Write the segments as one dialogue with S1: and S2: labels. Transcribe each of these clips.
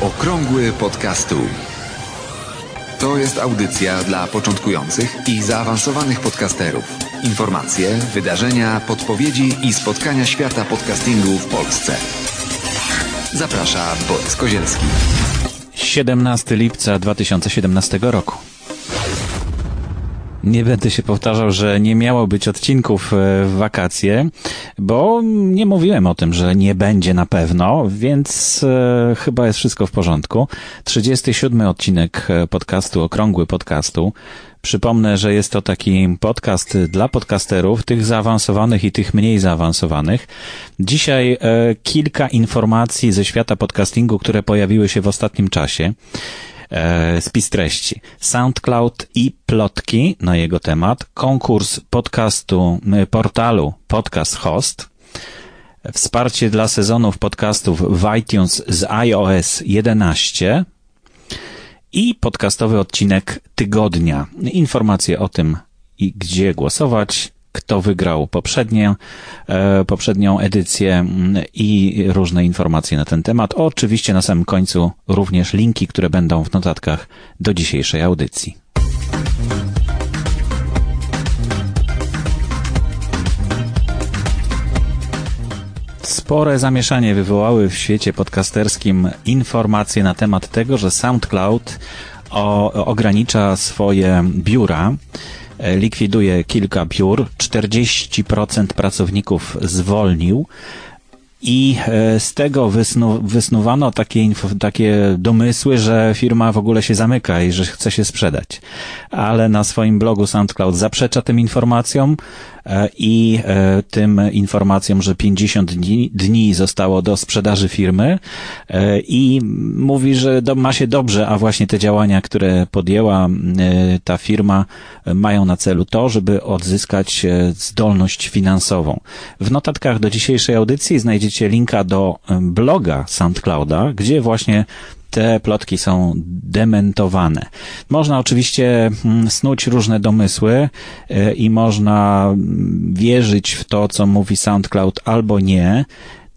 S1: Okrągły podcastu. To jest audycja dla początkujących i zaawansowanych podcasterów. Informacje, wydarzenia, podpowiedzi i spotkania świata podcastingu w Polsce. Zaprasza Borys Kozielski.
S2: 17 lipca 2017 roku. Nie będę się powtarzał, że nie miało być odcinków e, w wakacje, bo nie mówiłem o tym, że nie będzie na pewno, więc e, chyba jest wszystko w porządku. 37 odcinek e, podcastu, okrągły podcastu. Przypomnę, że jest to taki podcast dla podcasterów, tych zaawansowanych i tych mniej zaawansowanych. Dzisiaj kilka informacji ze świata podcastingu, które pojawiły się w ostatnim czasie. E, spis treści. SoundCloud i plotki na jego temat. Konkurs podcastu, portalu Podcast Host. Wsparcie dla sezonów podcastów w iTunes z iOS 11 i podcastowy odcinek tygodnia. Informacje o tym i gdzie głosować, kto wygrał poprzednie, e, poprzednią edycję mm, i różne informacje na ten temat. Oczywiście na samym końcu również linki, które będą w notatkach do dzisiejszej audycji. Spore zamieszanie wywołały w świecie podcasterskim informacje na temat tego, że SoundCloud o, ogranicza swoje biura, likwiduje kilka biur, 40% pracowników zwolnił. I e, z tego wysnu, wysnuwano takie, info, takie domysły, że firma w ogóle się zamyka i że chce się sprzedać. Ale na swoim blogu SoundCloud zaprzecza tym informacjom. E, i e, tym informacjom, że 50 dni, dni zostało do sprzedaży firmy e, i mówi, że ma się dobrze, a właśnie te działania, które podjęła ta firma mają na celu to, żeby odzyskać zdolność finansową. W notatkach do dzisiejszej audycji znajdziecie linka do bloga SoundClouda, gdzie właśnie te plotki są dementowane. Można oczywiście mm, snuć różne domysły e, i można mm, wierzyć w to, co mówi SoundCloud albo nie.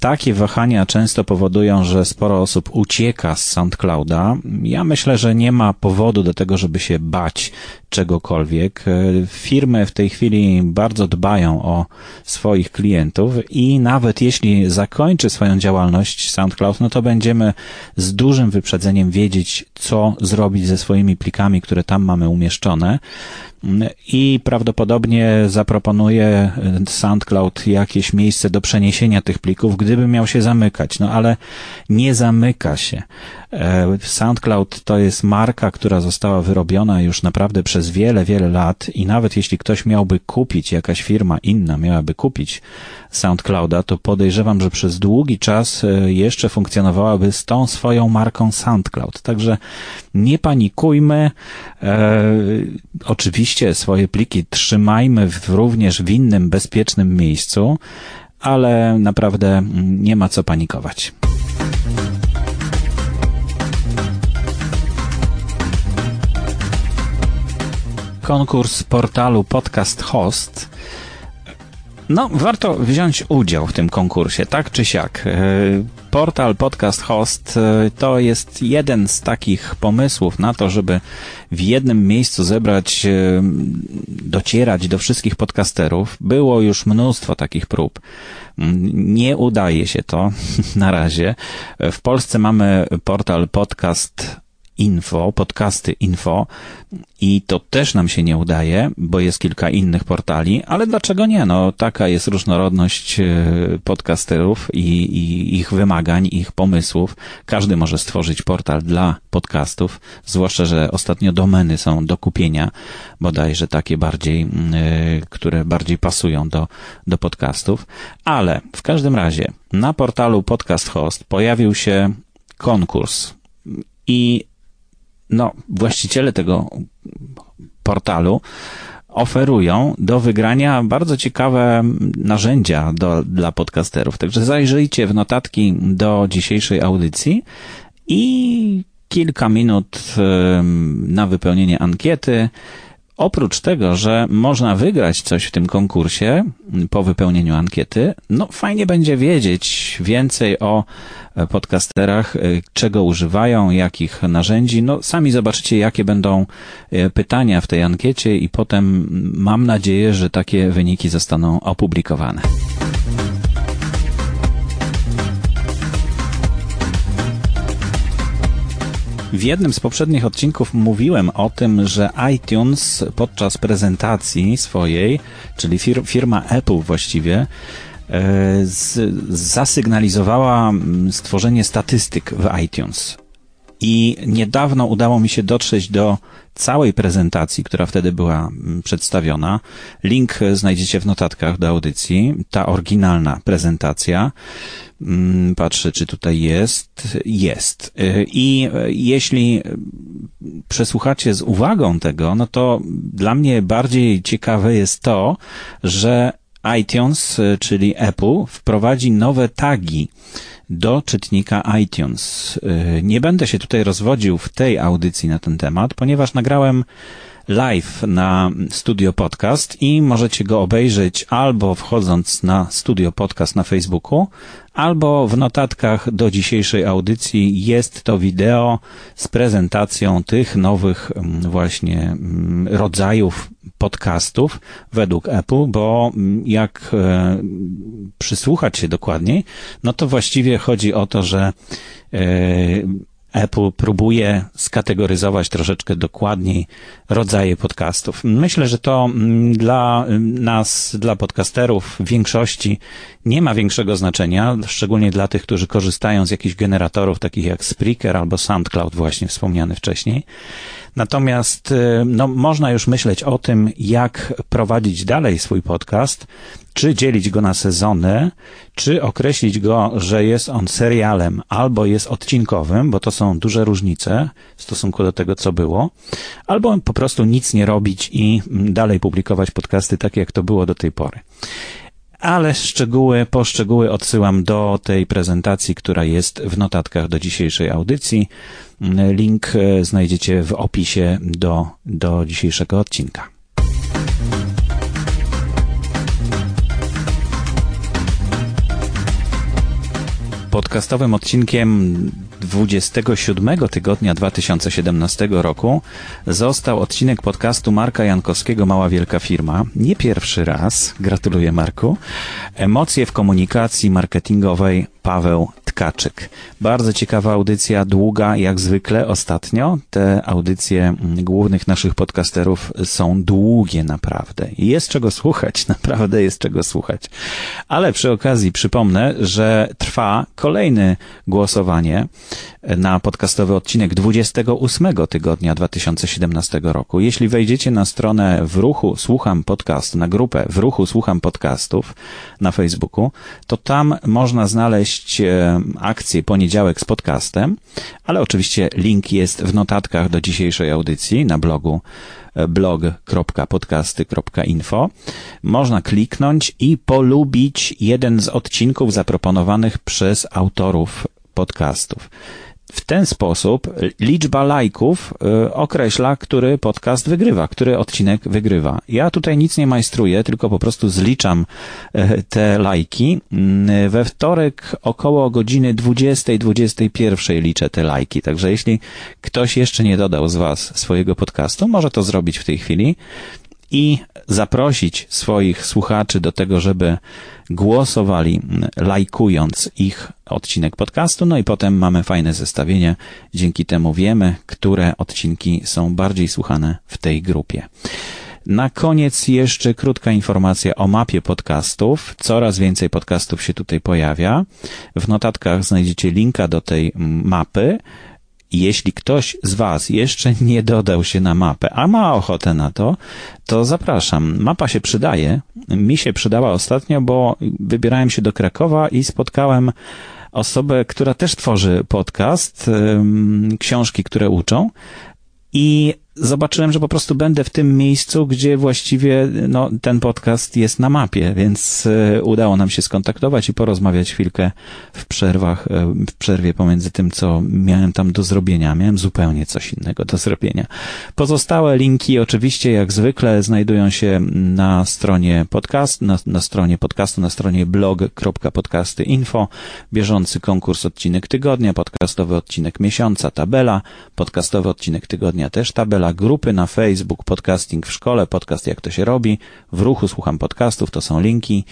S2: Takie wahania często powodują, że sporo osób ucieka z SoundClouda. Ja myślę, że nie ma powodu do tego, żeby się bać czegokolwiek. Firmy w tej chwili bardzo dbają o swoich klientów i nawet jeśli zakończy swoją działalność SoundCloud, no to będziemy z dużym wyprzedzeniem wiedzieć, co zrobić ze swoimi plikami, które tam mamy umieszczone i prawdopodobnie zaproponuje SoundCloud jakieś miejsce do przeniesienia tych plików, gdyby miał się zamykać. No ale nie zamyka się. E, SoundCloud to jest marka, która została wyrobiona już naprawdę przez wiele, wiele lat i nawet jeśli ktoś miałby kupić, jakaś firma inna miałaby kupić SoundClouda, to podejrzewam, że przez długi czas e, jeszcze funkcjonowałaby z tą swoją marką SoundCloud. Także nie panikujmy. E, oczywiście swoje pliki trzymajmy w, również w innym bezpiecznym miejscu, ale naprawdę nie ma co panikować. konkurs portalu Podcast Host. No, warto wziąć udział w tym konkursie, tak czy siak. E, portal Podcast Host e, to jest jeden z takich pomysłów na to, żeby w jednym miejscu zebrać, e, docierać do wszystkich podcasterów. Było już mnóstwo takich prób. Nie udaje się to na razie. W Polsce mamy portal podcast info, podcasty info i to też nam się nie udaje, bo jest kilka innych portali, ale dlaczego nie? No, taka jest różnorodność e, podcasterów i, i ich wymagań, ich pomysłów. Każdy może stworzyć portal dla podcastów, zwłaszcza, że ostatnio domeny są do kupienia, bodajże takie bardziej, e, które bardziej pasują do, do podcastów, ale w każdym razie na portalu Podcast Host pojawił się konkurs i no, właściciele tego portalu oferują do wygrania bardzo ciekawe narzędzia do, dla podcasterów. Także zajrzyjcie w notatki do dzisiejszej audycji i kilka minut na wypełnienie ankiety oprócz tego, że można wygrać coś w tym konkursie po wypełnieniu ankiety, no fajnie będzie wiedzieć więcej o podcasterach, czego używają, jakich narzędzi. No sami zobaczycie, jakie będą pytania w tej ankiecie i potem mam nadzieję, że takie wyniki zostaną opublikowane. W jednym z poprzednich odcinków mówiłem o tym, że iTunes podczas prezentacji swojej, czyli fir firma Apple właściwie, e, zasygnalizowała mm, stworzenie statystyk w iTunes. I niedawno udało mi się dotrzeć do całej prezentacji, która wtedy była mm, przedstawiona. Link znajdziecie w notatkach do audycji. Ta oryginalna prezentacja. Mm, patrzę, czy tutaj jest. Jest. Y, I y, jeśli przesłuchacie z uwagą tego, no to dla mnie bardziej ciekawe jest to, że iTunes, y, czyli Apple, wprowadzi nowe tagi do czytnika iTunes. Nie będę się tutaj rozwodził w tej audycji na ten temat, ponieważ nagrałem live na Studio Podcast i możecie go obejrzeć albo wchodząc na Studio Podcast na Facebooku, albo w notatkach do dzisiejszej audycji jest to wideo z prezentacją tych nowych mm, właśnie mm, rodzajów podcastów według Apple, bo mm, jak e, przysłuchać się dokładniej, no to właściwie chodzi o to, że e, Apple próbuje skategoryzować troszeczkę dokładniej rodzaje podcastów. Myślę, że to mm, dla nas, dla podcasterów w większości nie ma większego znaczenia, szczególnie dla tych, którzy korzystają z jakichś generatorów takich jak Spreaker albo SoundCloud właśnie wspomniany wcześniej. Natomiast y, no, można już myśleć o tym, jak prowadzić dalej swój podcast, czy dzielić go na sezony, czy określić go, że jest on serialem albo jest odcinkowym, bo to są duże różnice w stosunku do tego, co było, albo po prostu nic nie robić i mm, dalej publikować podcasty tak, jak to było do tej pory ale szczegóły, poszczegóły odsyłam do tej prezentacji, która jest w notatkach do dzisiejszej audycji. Link e, znajdziecie w opisie do, do dzisiejszego odcinka. Podcastowym odcinkiem 27 tygodnia 2017 roku został odcinek podcastu Marka Jankowskiego Mała Wielka Firma. Nie pierwszy raz, gratuluję Marku. Emocje w komunikacji marketingowej Paweł Tkaczyk. Bardzo ciekawa audycja, długa jak zwykle ostatnio. Te audycje głównych naszych podcasterów są długie naprawdę. Jest czego słuchać, naprawdę jest czego słuchać. Ale przy okazji przypomnę, że trwa kolejne głosowanie na podcastowy odcinek 28 tygodnia 2017 roku. Jeśli wejdziecie na stronę w ruchu Słucham Podcast, na grupę w ruchu Słucham Podcastów na Facebooku, to tam można znaleźć e, akcję Poniedziałek z podcastem, ale oczywiście link jest w notatkach do dzisiejszej audycji na blogu e, blog.podcasty.info. Można kliknąć i polubić jeden z odcinków zaproponowanych przez autorów podcastów. W ten sposób liczba lajków y, określa, który podcast wygrywa, który odcinek wygrywa. Ja tutaj nic nie majstruję, tylko po prostu zliczam y, te lajki. Y, we wtorek około godziny 20-21 liczę te lajki. Także jeśli ktoś jeszcze nie dodał z Was swojego podcastu, może to zrobić w tej chwili i zaprosić swoich słuchaczy do tego, żeby głosowali, lajkując ich odcinek podcastu, no i potem mamy fajne zestawienie. Dzięki temu wiemy, które odcinki są bardziej słuchane w tej grupie. Na koniec jeszcze krótka informacja o mapie podcastów. Coraz więcej podcastów się tutaj pojawia. W notatkach znajdziecie linka do tej mapy. Jeśli ktoś z Was jeszcze nie dodał się na mapę, a ma ochotę na to, to zapraszam. Mapa się przydaje. Mi się przydała ostatnio, bo wybierałem się do Krakowa i spotkałem osobę, która też tworzy podcast, książki, które uczą. I zobaczyłem, że po prostu będę w tym miejscu, gdzie właściwie no, ten podcast jest na mapie, więc e, udało nam się skontaktować i porozmawiać chwilkę w przerwach, e, w przerwie pomiędzy tym, co miałem tam do zrobienia. Miałem zupełnie coś innego do zrobienia. Pozostałe linki oczywiście, jak zwykle, znajdują się na stronie podcast, na, na stronie podcastu, na stronie blog.podcasty.info, bieżący konkurs odcinek tygodnia, podcastowy odcinek miesiąca, tabela, podcastowy odcinek tygodnia też tabela, grupy na Facebook, podcasting w szkole, podcast jak to się robi, w ruchu słucham podcastów, to są linki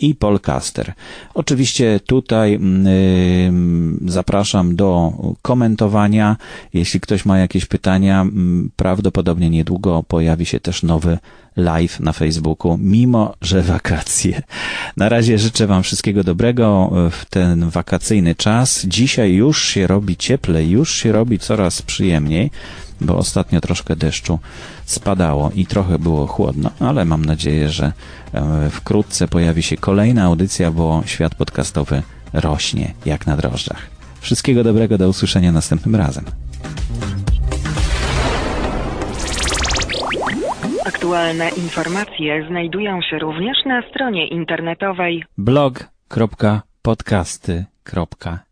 S2: i Polcaster. Oczywiście tutaj yy, zapraszam do komentowania. Jeśli ktoś ma jakieś pytania, yy, prawdopodobnie niedługo pojawi się też nowy live na Facebooku, mimo że wakacje. Na razie życzę Wam wszystkiego dobrego w ten wakacyjny czas. Dzisiaj już się robi cieplej, już się robi coraz przyjemniej bo ostatnio troszkę deszczu spadało i trochę było chłodno, ale mam nadzieję, że e, wkrótce pojawi się kolejna audycja, bo świat podcastowy rośnie jak na drożdżach. Wszystkiego dobrego, do usłyszenia następnym razem.
S3: Aktualne informacje znajdują się również na stronie internetowej
S2: blog.podcasty.info